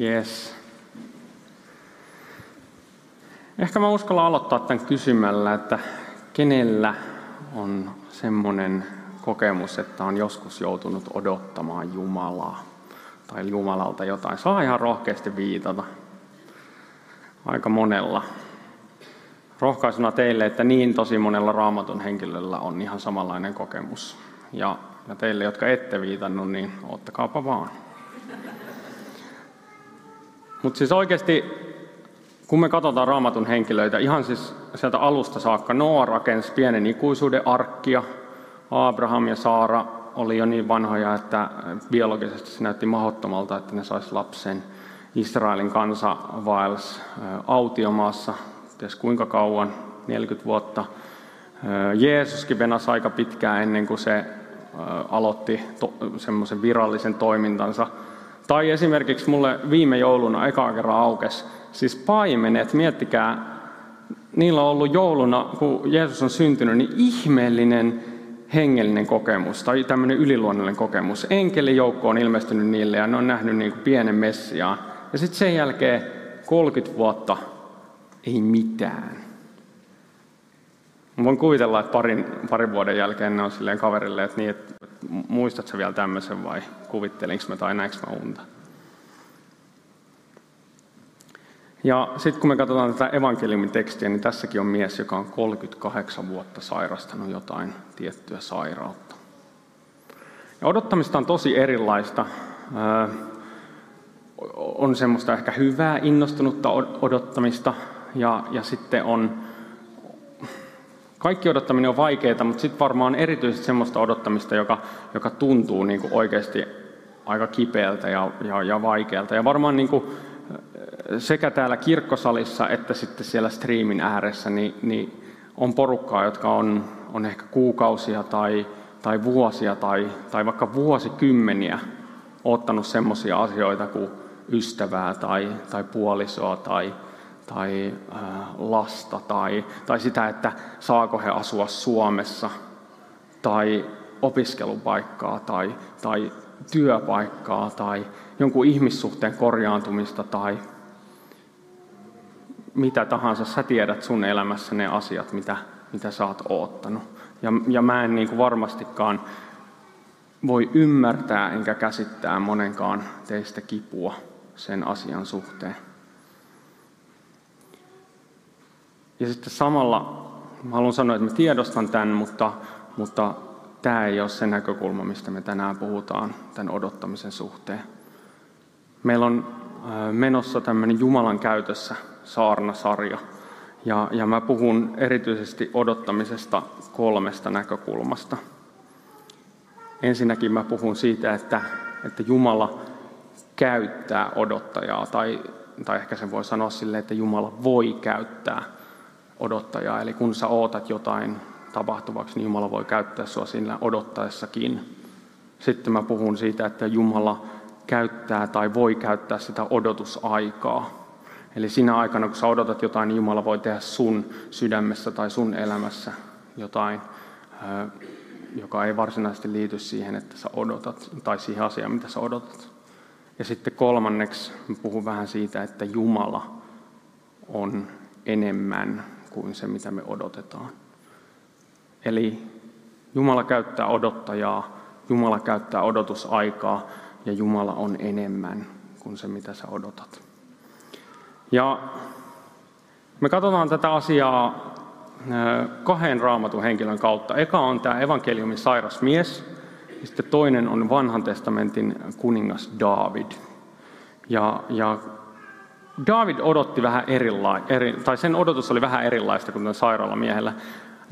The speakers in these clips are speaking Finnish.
Yes. Ehkä mä uskallan aloittaa tämän kysymällä, että kenellä on semmoinen kokemus, että on joskus joutunut odottamaan Jumalaa tai Jumalalta jotain. Saa ihan rohkeasti viitata. Aika monella. Rohkaisuna teille, että niin tosi monella raamatun henkilöllä on ihan samanlainen kokemus. Ja teille, jotka ette viitannut, niin ottakaapa vaan. Mutta siis oikeasti, kun me katsotaan raamatun henkilöitä, ihan siis sieltä alusta saakka, Noa rakensi pienen ikuisuuden arkkia, Abraham ja Saara oli jo niin vanhoja, että biologisesti se näytti mahdottomalta, että ne saisi lapsen. Israelin kansa vaelsi autiomaassa, ties kuinka kauan, 40 vuotta. Jeesuskin venasi aika pitkään ennen kuin se aloitti semmoisen virallisen toimintansa. Tai esimerkiksi mulle viime jouluna ekaa kerran aukesi, siis paimenet, miettikää, niillä on ollut jouluna, kun Jeesus on syntynyt, niin ihmeellinen hengellinen kokemus tai tämmöinen yliluonnollinen kokemus. Enkelijoukko on ilmestynyt niille ja ne on nähnyt niin kuin pienen messiaan. Ja sitten sen jälkeen 30 vuotta ei mitään. Mä voin kuvitella, että parin, parin vuoden jälkeen ne on silleen kaverille, että, niin, että muistatko vielä tämmöisen vai kuvittelinko mä tai näinkö mä unta. Ja sitten kun me katsotaan tätä evankeliumin tekstiä, niin tässäkin on mies, joka on 38 vuotta sairastanut jotain tiettyä sairautta. Ja odottamista on tosi erilaista. On semmoista ehkä hyvää, innostunutta odottamista, ja, ja sitten on, kaikki odottaminen on vaikeaa, mutta sitten varmaan erityisesti semmoista odottamista, joka, joka tuntuu niin kuin oikeasti aika kipeältä ja, ja, ja vaikealta. Ja varmaan niin kuin sekä täällä kirkkosalissa että sitten siellä striimin ääressä niin, niin on porukkaa, jotka on, on ehkä kuukausia tai, tai vuosia tai, tai vaikka vuosikymmeniä ottanut semmoisia asioita kuin ystävää tai, tai puolisoa tai, tai lasta tai, tai sitä, että saako he asua Suomessa tai opiskelupaikkaa tai, tai työpaikkaa tai jonkun ihmissuhteen korjaantumista tai mitä tahansa. Sä tiedät sun elämässä ne asiat, mitä, mitä sä oot oottanut. Ja, ja mä en niin kuin varmastikaan voi ymmärtää enkä käsittää monenkaan teistä kipua sen asian suhteen. Ja sitten samalla mä haluan sanoa, että mä tiedostan tämän, mutta, mutta tämä ei ole se näkökulma, mistä me tänään puhutaan tämän odottamisen suhteen. Meillä on menossa tämmöinen Jumalan käytössä saarnasarja. Ja, ja mä puhun erityisesti odottamisesta kolmesta näkökulmasta. Ensinnäkin mä puhun siitä, että, että Jumala käyttää odottajaa, tai, tai ehkä sen voi sanoa sille, että Jumala voi käyttää odottajaa. Eli kun sä ootat jotain tapahtuvaksi, niin Jumala voi käyttää sua siinä odottaessakin. Sitten mä puhun siitä, että Jumala käyttää tai voi käyttää sitä odotusaikaa. Eli siinä aikana, kun sä odotat jotain, niin Jumala voi tehdä sun sydämessä tai sun elämässä jotain, joka ei varsinaisesti liity siihen, että sä odotat, tai siihen asiaan, mitä sä odotat. Ja sitten kolmanneksi puhun vähän siitä, että Jumala on enemmän kuin se, mitä me odotetaan. Eli Jumala käyttää odottajaa, Jumala käyttää odotusaikaa ja Jumala on enemmän kuin se, mitä sä odotat. Ja me katsotaan tätä asiaa kahden raamatun henkilön kautta. Eka on tämä evankeliumin sairas mies, ja sitten toinen on vanhan testamentin kuningas David. Ja, ja David odotti vähän erilaista, eri, tai sen odotus oli vähän erilaista kuin sairaalamiehellä.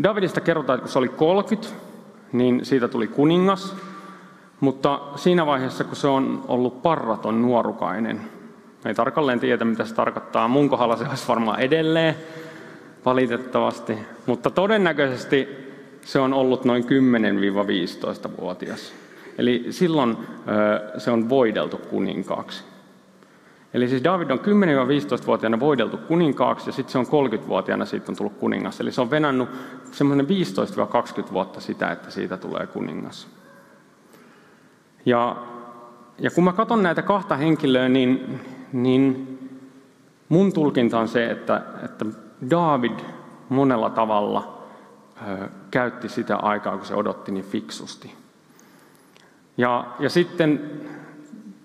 Davidista kerrotaan, että kun se oli 30, niin siitä tuli kuningas. Mutta siinä vaiheessa, kun se on ollut parraton nuorukainen, ei tarkalleen tiedä, mitä se tarkoittaa. Mun kohdalla se olisi varmaan edelleen, valitettavasti. Mutta todennäköisesti se on ollut noin 10-15-vuotias. Eli silloin se on voideltu kuninkaaksi. Eli siis David on 10-15-vuotiaana voideltu kuninkaaksi ja sitten se on 30-vuotiaana siitä on tullut kuningas. Eli se on venannut semmoinen 15-20 vuotta sitä, että siitä tulee kuningas. Ja, ja kun mä katson näitä kahta henkilöä, niin, niin mun tulkinta on se, että, että David monella tavalla ö, käytti sitä aikaa, kun se odotti niin fiksusti. Ja, ja sitten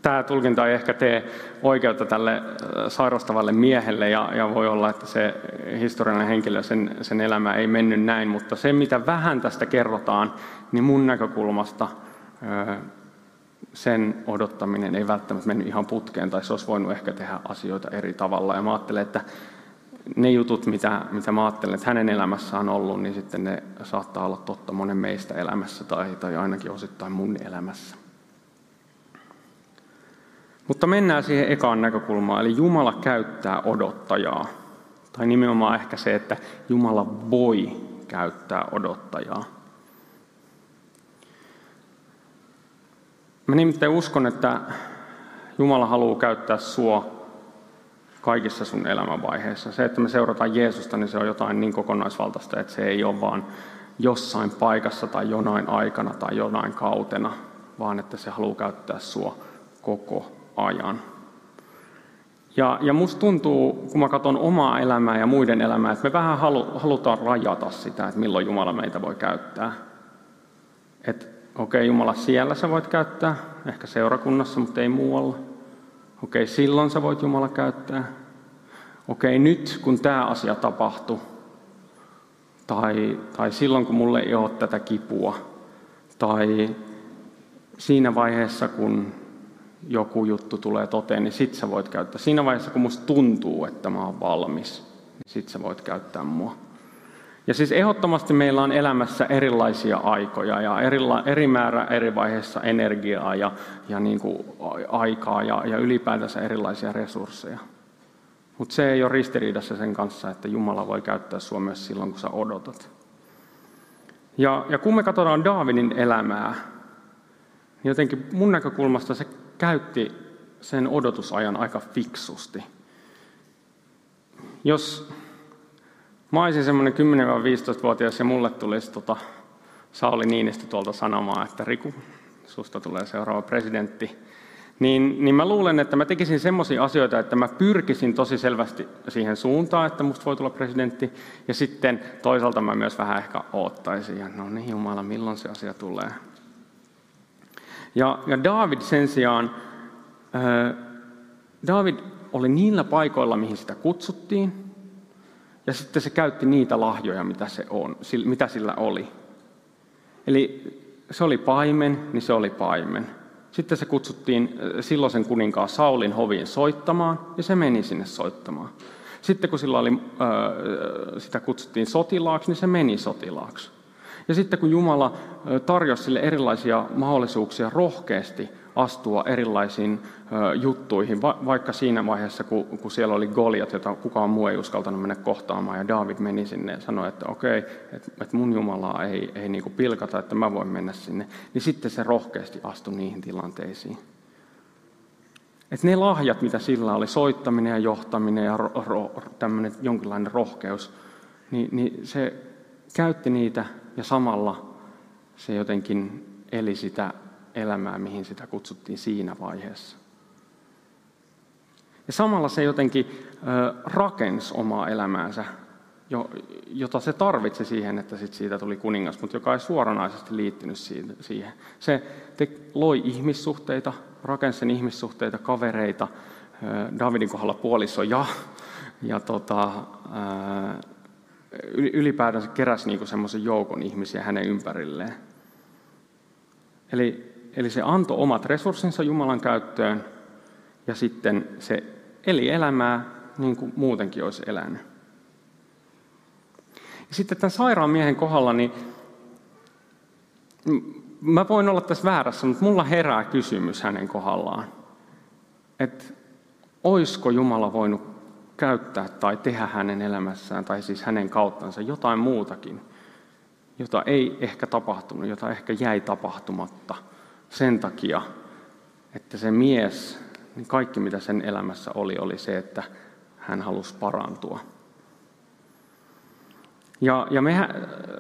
tämä tulkinta ei ehkä tee oikeutta tälle sairastavalle miehelle ja, ja voi olla, että se historiallinen henkilö, sen, sen elämä ei mennyt näin, mutta se mitä vähän tästä kerrotaan, niin mun näkökulmasta sen odottaminen ei välttämättä mennyt ihan putkeen tai se olisi voinut ehkä tehdä asioita eri tavalla. Ja mä ajattelen, että ne jutut, mitä, mitä mä ajattelen, että hänen elämässään on ollut, niin sitten ne saattaa olla totta monen meistä elämässä tai, tai ainakin osittain mun elämässä. Mutta mennään siihen ekaan näkökulmaan, eli Jumala käyttää odottajaa. Tai nimenomaan ehkä se, että Jumala voi käyttää odottajaa. Mä nimittäin uskon, että Jumala haluaa käyttää sua kaikissa sun elämänvaiheissa. Se, että me seurataan Jeesusta, niin se on jotain niin kokonaisvaltaista, että se ei ole vaan jossain paikassa tai jonain aikana tai jonain kautena, vaan että se haluaa käyttää sua koko ajan. Ja, ja musta tuntuu, kun mä katson omaa elämää ja muiden elämää, että me vähän halu, halutaan rajata sitä, että milloin Jumala meitä voi käyttää. Että okei, okay, Jumala siellä sä voit käyttää, ehkä seurakunnassa, mutta ei muualla. Okei, okay, silloin sä voit Jumala käyttää. Okei, okay, nyt kun tämä asia tapahtuu, tai, tai silloin kun mulle ei ole tätä kipua, tai siinä vaiheessa kun joku juttu tulee toteen, niin sit sä voit käyttää. Siinä vaiheessa, kun musta tuntuu, että mä oon valmis, niin sit sä voit käyttää mua. Ja siis ehdottomasti meillä on elämässä erilaisia aikoja ja erila, eri määrä eri vaiheissa energiaa ja, ja niin kuin aikaa ja, ja ylipäätänsä erilaisia resursseja. Mutta se ei ole ristiriidassa sen kanssa, että Jumala voi käyttää sinua myös silloin, kun sä odotat. Ja, ja kun me katsotaan Daavidin elämää, niin jotenkin mun näkökulmasta se käytti sen odotusajan aika fiksusti. Jos mä olisin semmoinen 10-15-vuotias ja mulle tulisi tota Sauli Niinistö tuolta sanomaan, että Riku, susta tulee seuraava presidentti, niin, niin mä luulen, että mä tekisin semmoisia asioita, että mä pyrkisin tosi selvästi siihen suuntaan, että musta voi tulla presidentti, ja sitten toisaalta mä myös vähän ehkä oottaisin, ja no niin Jumala, milloin se asia tulee. Ja, ja David sen sijaan, ää, David oli niillä paikoilla, mihin sitä kutsuttiin, ja sitten se käytti niitä lahjoja, mitä, se on, mitä sillä oli. Eli se oli paimen, niin se oli paimen. Sitten se kutsuttiin silloisen kuninkaan Saulin hoviin soittamaan, ja se meni sinne soittamaan. Sitten kun sillä oli, sitä kutsuttiin sotilaaksi, niin se meni sotilaaksi. Ja sitten kun Jumala tarjosi sille erilaisia mahdollisuuksia rohkeasti astua erilaisiin juttuihin, vaikka siinä vaiheessa, kun, siellä oli Goliat, jota kukaan muu ei uskaltanut mennä kohtaamaan, ja David meni sinne ja sanoi, että okei, että, että mun Jumalaa ei, ei niin pilkata, että mä voin mennä sinne, niin sitten se rohkeasti astui niihin tilanteisiin. Että ne lahjat, mitä sillä oli, soittaminen ja johtaminen ja ro, ro, tämmöinen jonkinlainen rohkeus, niin, niin se käytti niitä ja samalla se jotenkin eli sitä elämää, mihin sitä kutsuttiin siinä vaiheessa. Ja samalla se jotenkin rakensi omaa elämäänsä, jota se tarvitsi siihen, että siitä tuli kuningas, mutta joka ei suoranaisesti liittynyt siihen. Se loi ihmissuhteita, rakensi sen ihmissuhteita, kavereita, Davidin kohdalla puoliso ja, ja tota, ylipäätänsä keräsi niin semmoisen joukon ihmisiä hänen ympärilleen. Eli, eli se antoi omat resurssinsa Jumalan käyttöön ja sitten se eli elämää niin kuin muutenkin olisi elänyt. Ja sitten tämän sairaan miehen kohdalla, niin mä voin olla tässä väärässä, mutta mulla herää kysymys hänen kohdallaan. Että oisko Jumala voinut käyttää tai tehdä hänen elämässään, tai siis hänen kauttansa jotain muutakin, jota ei ehkä tapahtunut, jota ehkä jäi tapahtumatta sen takia, että se mies, niin kaikki mitä sen elämässä oli, oli se, että hän halusi parantua. Ja, ja mehän,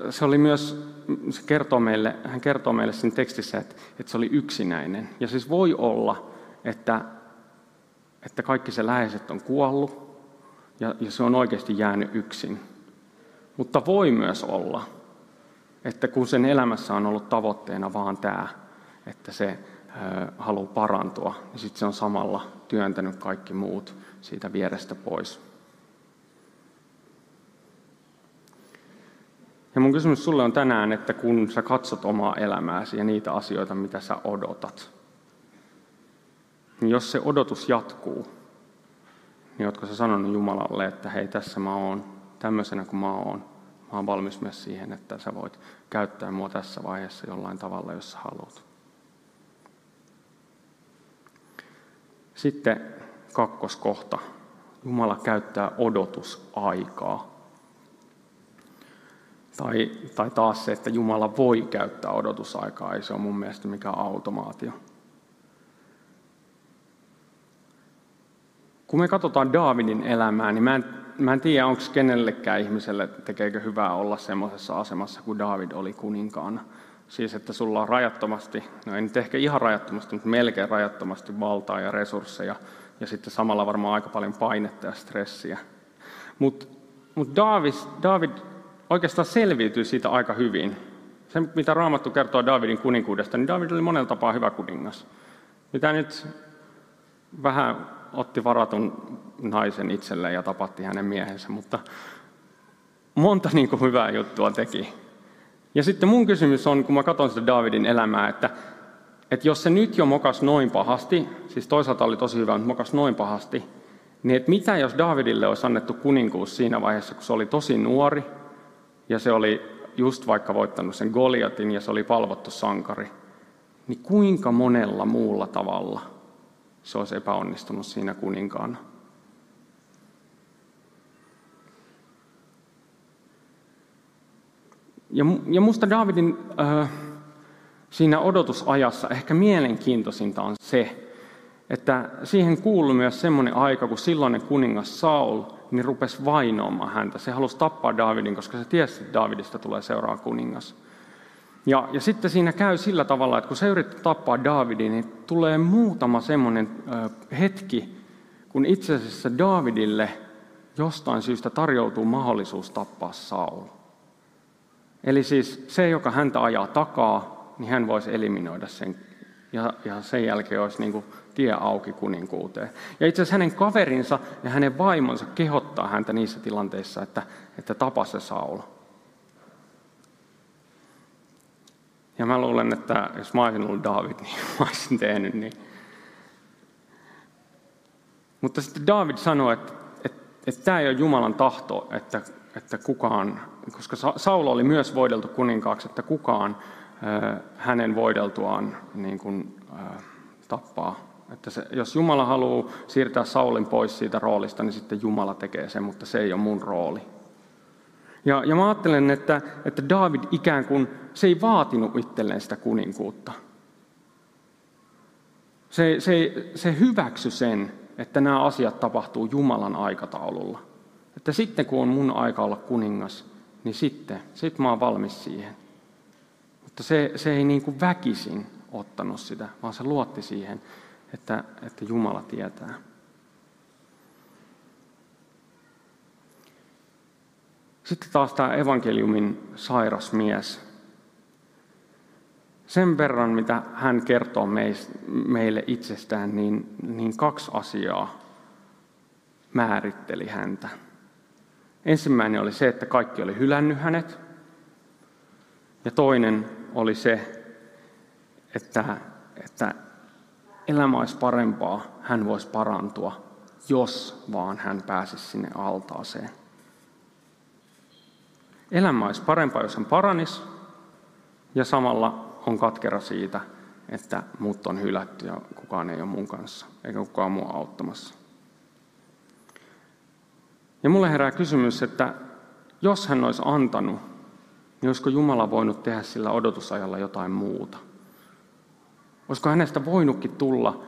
se oli myös, se kertoo meille, hän kertoo meille siinä tekstissä, että, että se oli yksinäinen. Ja siis voi olla, että että kaikki se läheiset on kuollut ja, ja se on oikeasti jäänyt yksin. Mutta voi myös olla, että kun sen elämässä on ollut tavoitteena vaan tämä, että se haluaa parantua, niin sitten se on samalla työntänyt kaikki muut siitä vierestä pois. Ja mun kysymys sulle on tänään, että kun sä katsot omaa elämääsi ja niitä asioita, mitä sä odotat, niin jos se odotus jatkuu, niin ootko sä sanonut Jumalalle, että hei tässä mä oon, tämmöisenä kuin mä oon, mä oon valmis myös siihen, että sä voit käyttää mua tässä vaiheessa jollain tavalla, jos sä haluat. Sitten kakkoskohta. Jumala käyttää odotusaikaa. Tai, tai taas se, että Jumala voi käyttää odotusaikaa, ei se ole mun mielestä mikään automaatio. Kun me katsotaan Daavidin elämää, niin mä en, mä en tiedä, onko kenellekään ihmiselle tekeekö hyvää olla semmoisessa asemassa kuin David oli kuninkaana. Siis, että sulla on rajattomasti, no ei nyt ehkä ihan rajattomasti, mutta melkein rajattomasti valtaa ja resursseja, ja sitten samalla varmaan aika paljon painetta ja stressiä. Mutta mut David, David oikeastaan selviytyi siitä aika hyvin. Se, mitä Raamattu kertoo Davidin kuninkuudesta, niin David oli monella tapaa hyvä kuningas. Mitä nyt vähän otti varatun naisen itselleen ja tapatti hänen miehensä, mutta monta niin kuin hyvää juttua teki. Ja sitten mun kysymys on, kun mä katson sitä Davidin elämää, että, että jos se nyt jo mokas noin pahasti, siis toisaalta oli tosi hyvä, mutta mokas noin pahasti, niin että mitä jos Davidille olisi annettu kuninkuus siinä vaiheessa, kun se oli tosi nuori, ja se oli just vaikka voittanut sen Goliatin, ja se oli palvottu sankari, niin kuinka monella muulla tavalla se olisi epäonnistunut siinä kuninkaana? Ja, ja musta Davidin äh, siinä odotusajassa ehkä mielenkiintoisinta on se, että siihen kuului myös semmoinen aika, kun silloinen kuningas Saul niin rupesi vainoamaan häntä. Se halusi tappaa Davidin, koska se tiesi, että Davidista tulee seuraava kuningas. Ja, ja sitten siinä käy sillä tavalla, että kun se yrittää tappaa Davidin, niin tulee muutama semmoinen hetki, kun itse asiassa Davidille jostain syystä tarjoutuu mahdollisuus tappaa Saul. Eli siis se, joka häntä ajaa takaa, niin hän voisi eliminoida sen. Ja, ja sen jälkeen olisi niin kuin tie auki kuninkuuteen. Ja itse asiassa hänen kaverinsa ja hänen vaimonsa kehottaa häntä niissä tilanteissa, että, että tapa se Saul. Ja mä luulen, että jos mä olisin ollut David, niin mä olisin tehnyt niin. Mutta sitten David sanoi, että, että, että tämä ei ole Jumalan tahto, että, että kukaan, koska Saul oli myös voideltu kuninkaaksi, että kukaan hänen voideltuaan niin kuin, tappaa. Että se, jos Jumala haluaa siirtää Saulin pois siitä roolista, niin sitten Jumala tekee sen, mutta se ei ole mun rooli. Ja, ja mä ajattelen, että, että David ikään kuin, se ei vaatinut itselleen sitä kuninkuutta. Se, se, se hyväksy sen, että nämä asiat tapahtuu Jumalan aikataululla. Että sitten kun on mun aika olla kuningas, niin sitten, sitten mä oon valmis siihen. Mutta se, se ei niin kuin väkisin ottanut sitä, vaan se luotti siihen, että, että Jumala tietää. Sitten taas tämä evankeliumin sairas mies. Sen verran, mitä hän kertoo meille itsestään, niin, niin kaksi asiaa määritteli häntä. Ensimmäinen oli se, että kaikki oli hylännyt hänet. Ja toinen oli se, että, että elämä olisi parempaa, hän voisi parantua, jos vaan hän pääsisi sinne altaaseen. Elämä olisi parempaa, jos hän paranisi, ja samalla on katkera siitä, että muut on hylätty ja kukaan ei ole mun kanssa, eikä kukaan muu auttamassa. Ja mulle herää kysymys, että jos hän olisi antanut, niin olisiko Jumala voinut tehdä sillä odotusajalla jotain muuta? Olisiko hänestä voinutkin tulla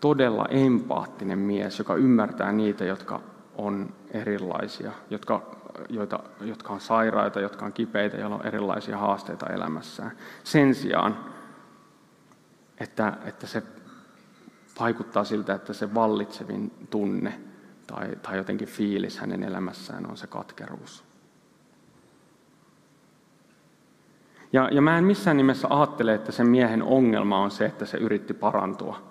todella empaattinen mies, joka ymmärtää niitä, jotka on erilaisia, jotka, joita, jotka on sairaita, jotka on kipeitä, joilla on erilaisia haasteita elämässään. Sen sijaan, että, että se vaikuttaa siltä, että se vallitsevin tunne tai, tai jotenkin fiilis hänen elämässään on se katkeruus. Ja, ja mä en missään nimessä ajattele, että sen miehen ongelma on se, että se yritti parantua.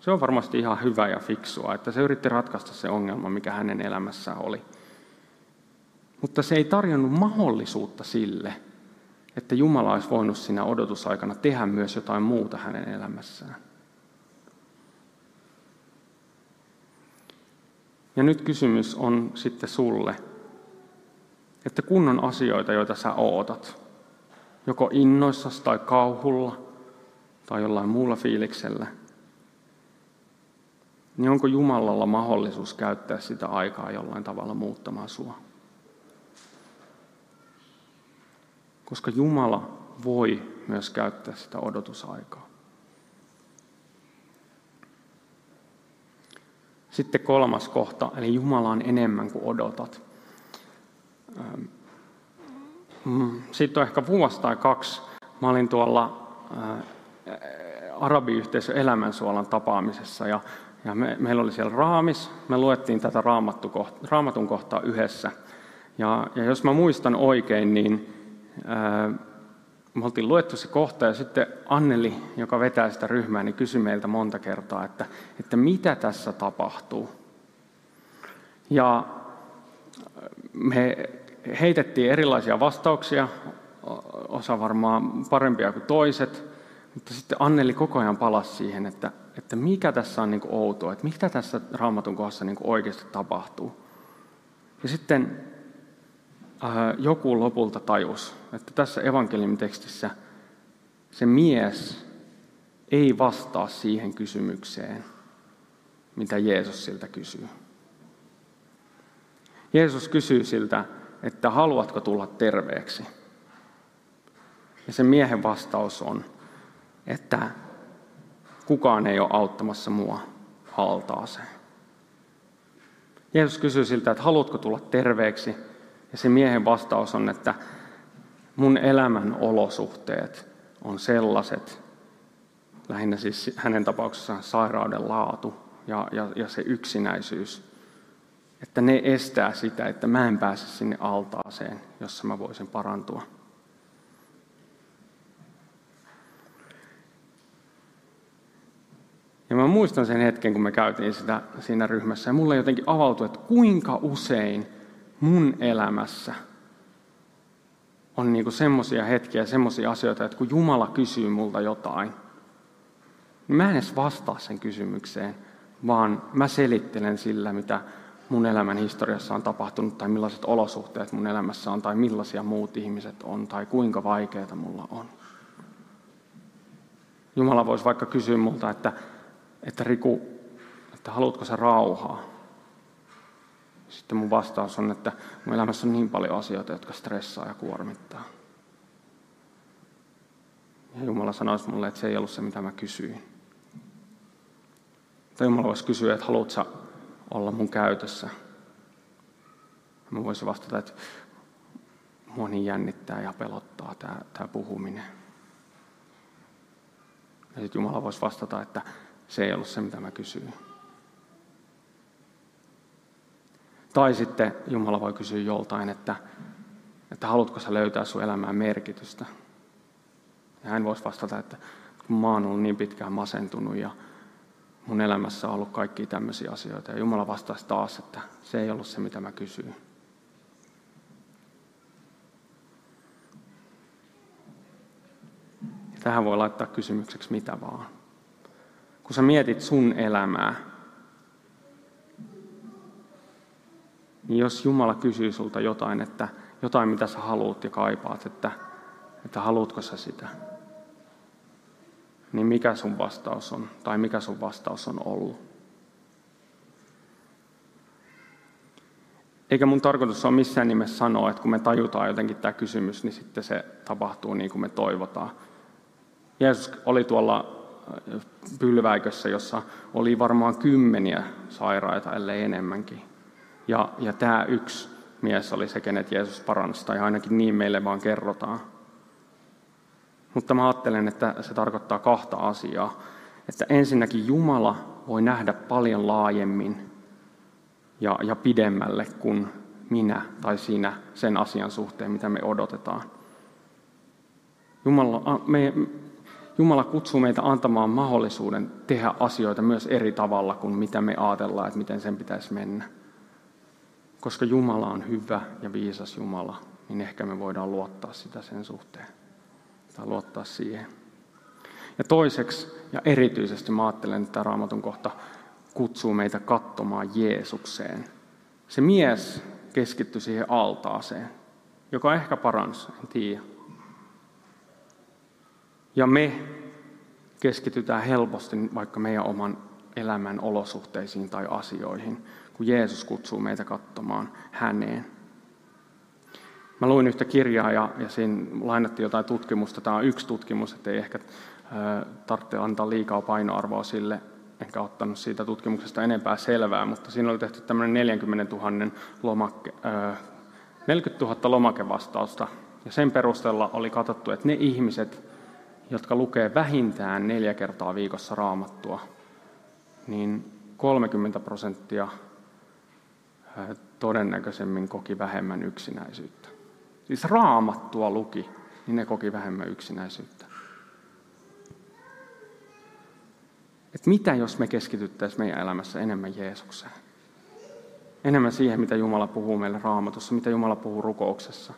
Se on varmasti ihan hyvä ja fiksua, että se yritti ratkaista se ongelma, mikä hänen elämässään oli. Mutta se ei tarjonnut mahdollisuutta sille, että Jumala olisi voinut siinä odotusaikana tehdä myös jotain muuta hänen elämässään. Ja nyt kysymys on sitten sulle, että kun on asioita, joita sä ootat, joko innoissasi tai kauhulla tai jollain muulla fiiliksellä, niin onko Jumalalla mahdollisuus käyttää sitä aikaa jollain tavalla muuttamaan sua? Koska Jumala voi myös käyttää sitä odotusaikaa. Sitten kolmas kohta, eli Jumala on enemmän kuin odotat. Mm, Sitten on ehkä vuosi tai kaksi. Mä olin tuolla arabiyhteisön elämänsuolan tapaamisessa ja, ja me, meillä oli siellä raamis. Me luettiin tätä raamatun kohtaa yhdessä. Ja, ja jos mä muistan oikein, niin me oltiin luettu se kohta ja sitten Anneli, joka vetää sitä ryhmää, niin kysyi meiltä monta kertaa, että, että mitä tässä tapahtuu. Ja me heitettiin erilaisia vastauksia, osa varmaan parempia kuin toiset, mutta sitten Anneli koko ajan palasi siihen, että, että mikä tässä on niin outoa, että mitä tässä raamatun kohdassa niin oikeasti tapahtuu. Ja sitten joku lopulta tajus, että tässä evankeliumitekstissä se mies ei vastaa siihen kysymykseen, mitä Jeesus siltä kysyy. Jeesus kysyy siltä, että haluatko tulla terveeksi? Ja sen miehen vastaus on, että kukaan ei ole auttamassa mua haltaaseen. Jeesus kysyy siltä, että haluatko tulla terveeksi? Ja se miehen vastaus on, että mun elämän olosuhteet on sellaiset, lähinnä siis hänen tapauksessaan sairauden laatu ja, ja, ja se yksinäisyys, että ne estää sitä, että mä en pääse sinne altaaseen, jossa mä voisin parantua. Ja mä muistan sen hetken, kun me käytiin sitä siinä ryhmässä, ja mulle jotenkin avautui, että kuinka usein mun elämässä on niinku semmoisia hetkiä, semmoisia asioita, että kun Jumala kysyy multa jotain, niin mä en edes vastaa sen kysymykseen, vaan mä selittelen sillä, mitä mun elämän historiassa on tapahtunut, tai millaiset olosuhteet mun elämässä on, tai millaisia muut ihmiset on, tai kuinka vaikeita mulla on. Jumala voisi vaikka kysyä multa, että, että Riku, että haluatko sä rauhaa? Sitten mun vastaus on, että mun elämässä on niin paljon asioita, jotka stressaa ja kuormittaa. Ja Jumala sanoisi mulle, että se ei ollut se, mitä mä kysyin. Tai Jumala voisi kysyä, että haluatko olla mun käytössä. Mä voisin vastata, että mua niin jännittää ja pelottaa tämä, tämä puhuminen. Ja sitten Jumala voisi vastata, että se ei ollut se, mitä mä kysyin. Tai sitten Jumala voi kysyä joltain, että, että haluatko sä löytää sun elämään merkitystä. Ja hän voisi vastata, että kun mä oon ollut niin pitkään masentunut ja mun elämässä on ollut kaikki tämmöisiä asioita. Ja Jumala vastasi taas, että se ei ollut se, mitä mä kysyin. Tähän voi laittaa kysymykseksi mitä vaan. Kun sä mietit sun elämää, niin jos Jumala kysyy sulta jotain, että jotain mitä sä haluat ja kaipaat, että, että haluatko sä sitä, niin mikä sun vastaus on, tai mikä sun vastaus on ollut. Eikä mun tarkoitus ole missään nimessä sanoa, että kun me tajutaan jotenkin tämä kysymys, niin sitten se tapahtuu niin kuin me toivotaan. Jeesus oli tuolla äh, pylväikössä, jossa oli varmaan kymmeniä sairaita, ellei enemmänkin. Ja, ja tämä yksi mies oli se, kenet Jeesus paransi, tai ainakin niin meille vaan kerrotaan. Mutta mä ajattelen, että se tarkoittaa kahta asiaa. Että ensinnäkin Jumala voi nähdä paljon laajemmin ja, ja pidemmälle kuin minä tai sinä sen asian suhteen, mitä me odotetaan. Jumala, me, Jumala kutsuu meitä antamaan mahdollisuuden tehdä asioita myös eri tavalla kuin mitä me ajatellaan, että miten sen pitäisi mennä. Koska Jumala on hyvä ja viisas Jumala, niin ehkä me voidaan luottaa sitä sen suhteen. Tai luottaa siihen. Ja toiseksi, ja erityisesti mä ajattelen, että tämä raamatun kohta kutsuu meitä katsomaan Jeesukseen. Se mies keskittyi siihen altaaseen, joka ehkä paransi, en tiedä. Ja me keskitytään helposti vaikka meidän oman elämän olosuhteisiin tai asioihin, kun Jeesus kutsuu meitä katsomaan häneen. Mä luin yhtä kirjaa ja, ja siinä lainattiin jotain tutkimusta. Tämä on yksi tutkimus, että ei ehkä tarvitse antaa liikaa painoarvoa sille, enkä ottanut siitä tutkimuksesta enempää selvää, mutta siinä oli tehty tämmöinen 40 000, lomakke, 40 000 lomakevastausta, ja sen perusteella oli katsottu, että ne ihmiset, jotka lukee vähintään neljä kertaa viikossa raamattua, niin 30 prosenttia todennäköisemmin koki vähemmän yksinäisyyttä. Siis raamattua luki, niin ne koki vähemmän yksinäisyyttä. Että mitä jos me keskityttäisiin meidän elämässä enemmän Jeesukseen? Enemmän siihen, mitä Jumala puhuu meille raamatussa, mitä Jumala puhuu rukouksessa,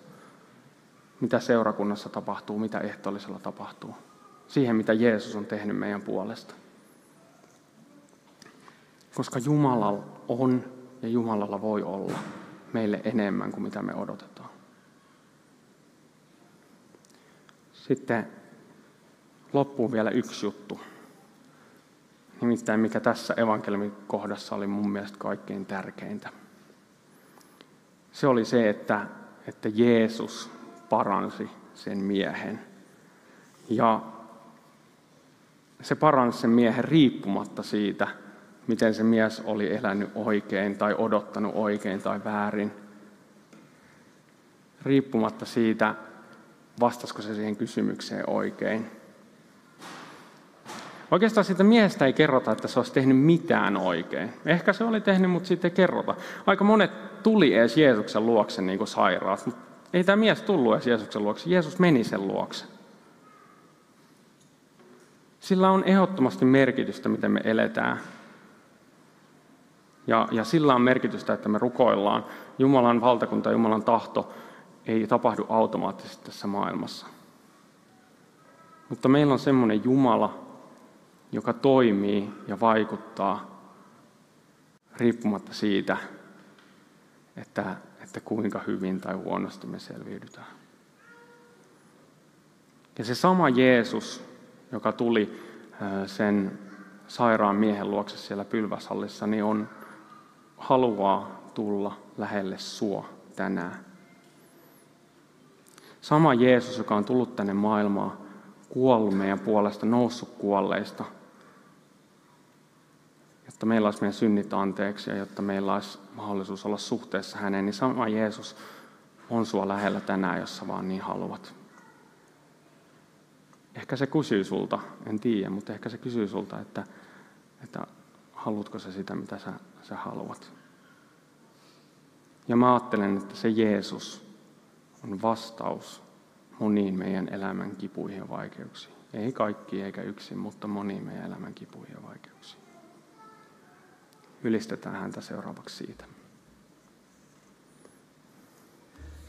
mitä seurakunnassa tapahtuu, mitä ehtoollisella tapahtuu. Siihen, mitä Jeesus on tehnyt meidän puolesta. Koska Jumalalla on ja Jumalalla voi olla meille enemmän kuin mitä me odotetaan. Sitten loppuun vielä yksi juttu. Nimittäin mikä tässä evankeliumin kohdassa oli mun mielestä kaikkein tärkeintä. Se oli se, että, että Jeesus paransi sen miehen. Ja se paransi sen miehen riippumatta siitä, miten se mies oli elänyt oikein tai odottanut oikein tai väärin. Riippumatta siitä, vastasiko se siihen kysymykseen oikein. Oikeastaan siitä miehestä ei kerrota, että se olisi tehnyt mitään oikein. Ehkä se oli tehnyt, mutta siitä ei kerrota. Aika monet tuli edes Jeesuksen luokse niin kuin sairaat, mutta ei tämä mies tullut edes Jeesuksen luokse. Jeesus meni sen luokse. Sillä on ehdottomasti merkitystä, miten me eletään. Ja, ja sillä on merkitystä, että me rukoillaan. Jumalan valtakunta, Jumalan tahto ei tapahdu automaattisesti tässä maailmassa. Mutta meillä on semmoinen Jumala, joka toimii ja vaikuttaa riippumatta siitä, että, että kuinka hyvin tai huonosti me selviydytään. Ja se sama Jeesus, joka tuli sen sairaan miehen luokse siellä pylväshallissa, niin on, haluaa tulla lähelle sua tänään. Sama Jeesus, joka on tullut tänne maailmaan, kuollut meidän puolesta, noussut kuolleista – jotta meillä olisi meidän synnit anteeksi ja jotta meillä olisi mahdollisuus olla suhteessa häneen, niin sama Jeesus on sua lähellä tänään, jos sä vaan niin haluat. Ehkä se kysyy sulta, en tiedä, mutta ehkä se kysyy sulta, että, että haluatko se sitä, mitä sä, sä haluat. Ja mä ajattelen, että se Jeesus on vastaus moniin meidän elämän kipuihin ja vaikeuksiin. Ei kaikki eikä yksin, mutta moniin meidän elämän kipuihin ja vaikeuksiin. Ylistetään häntä seuraavaksi siitä.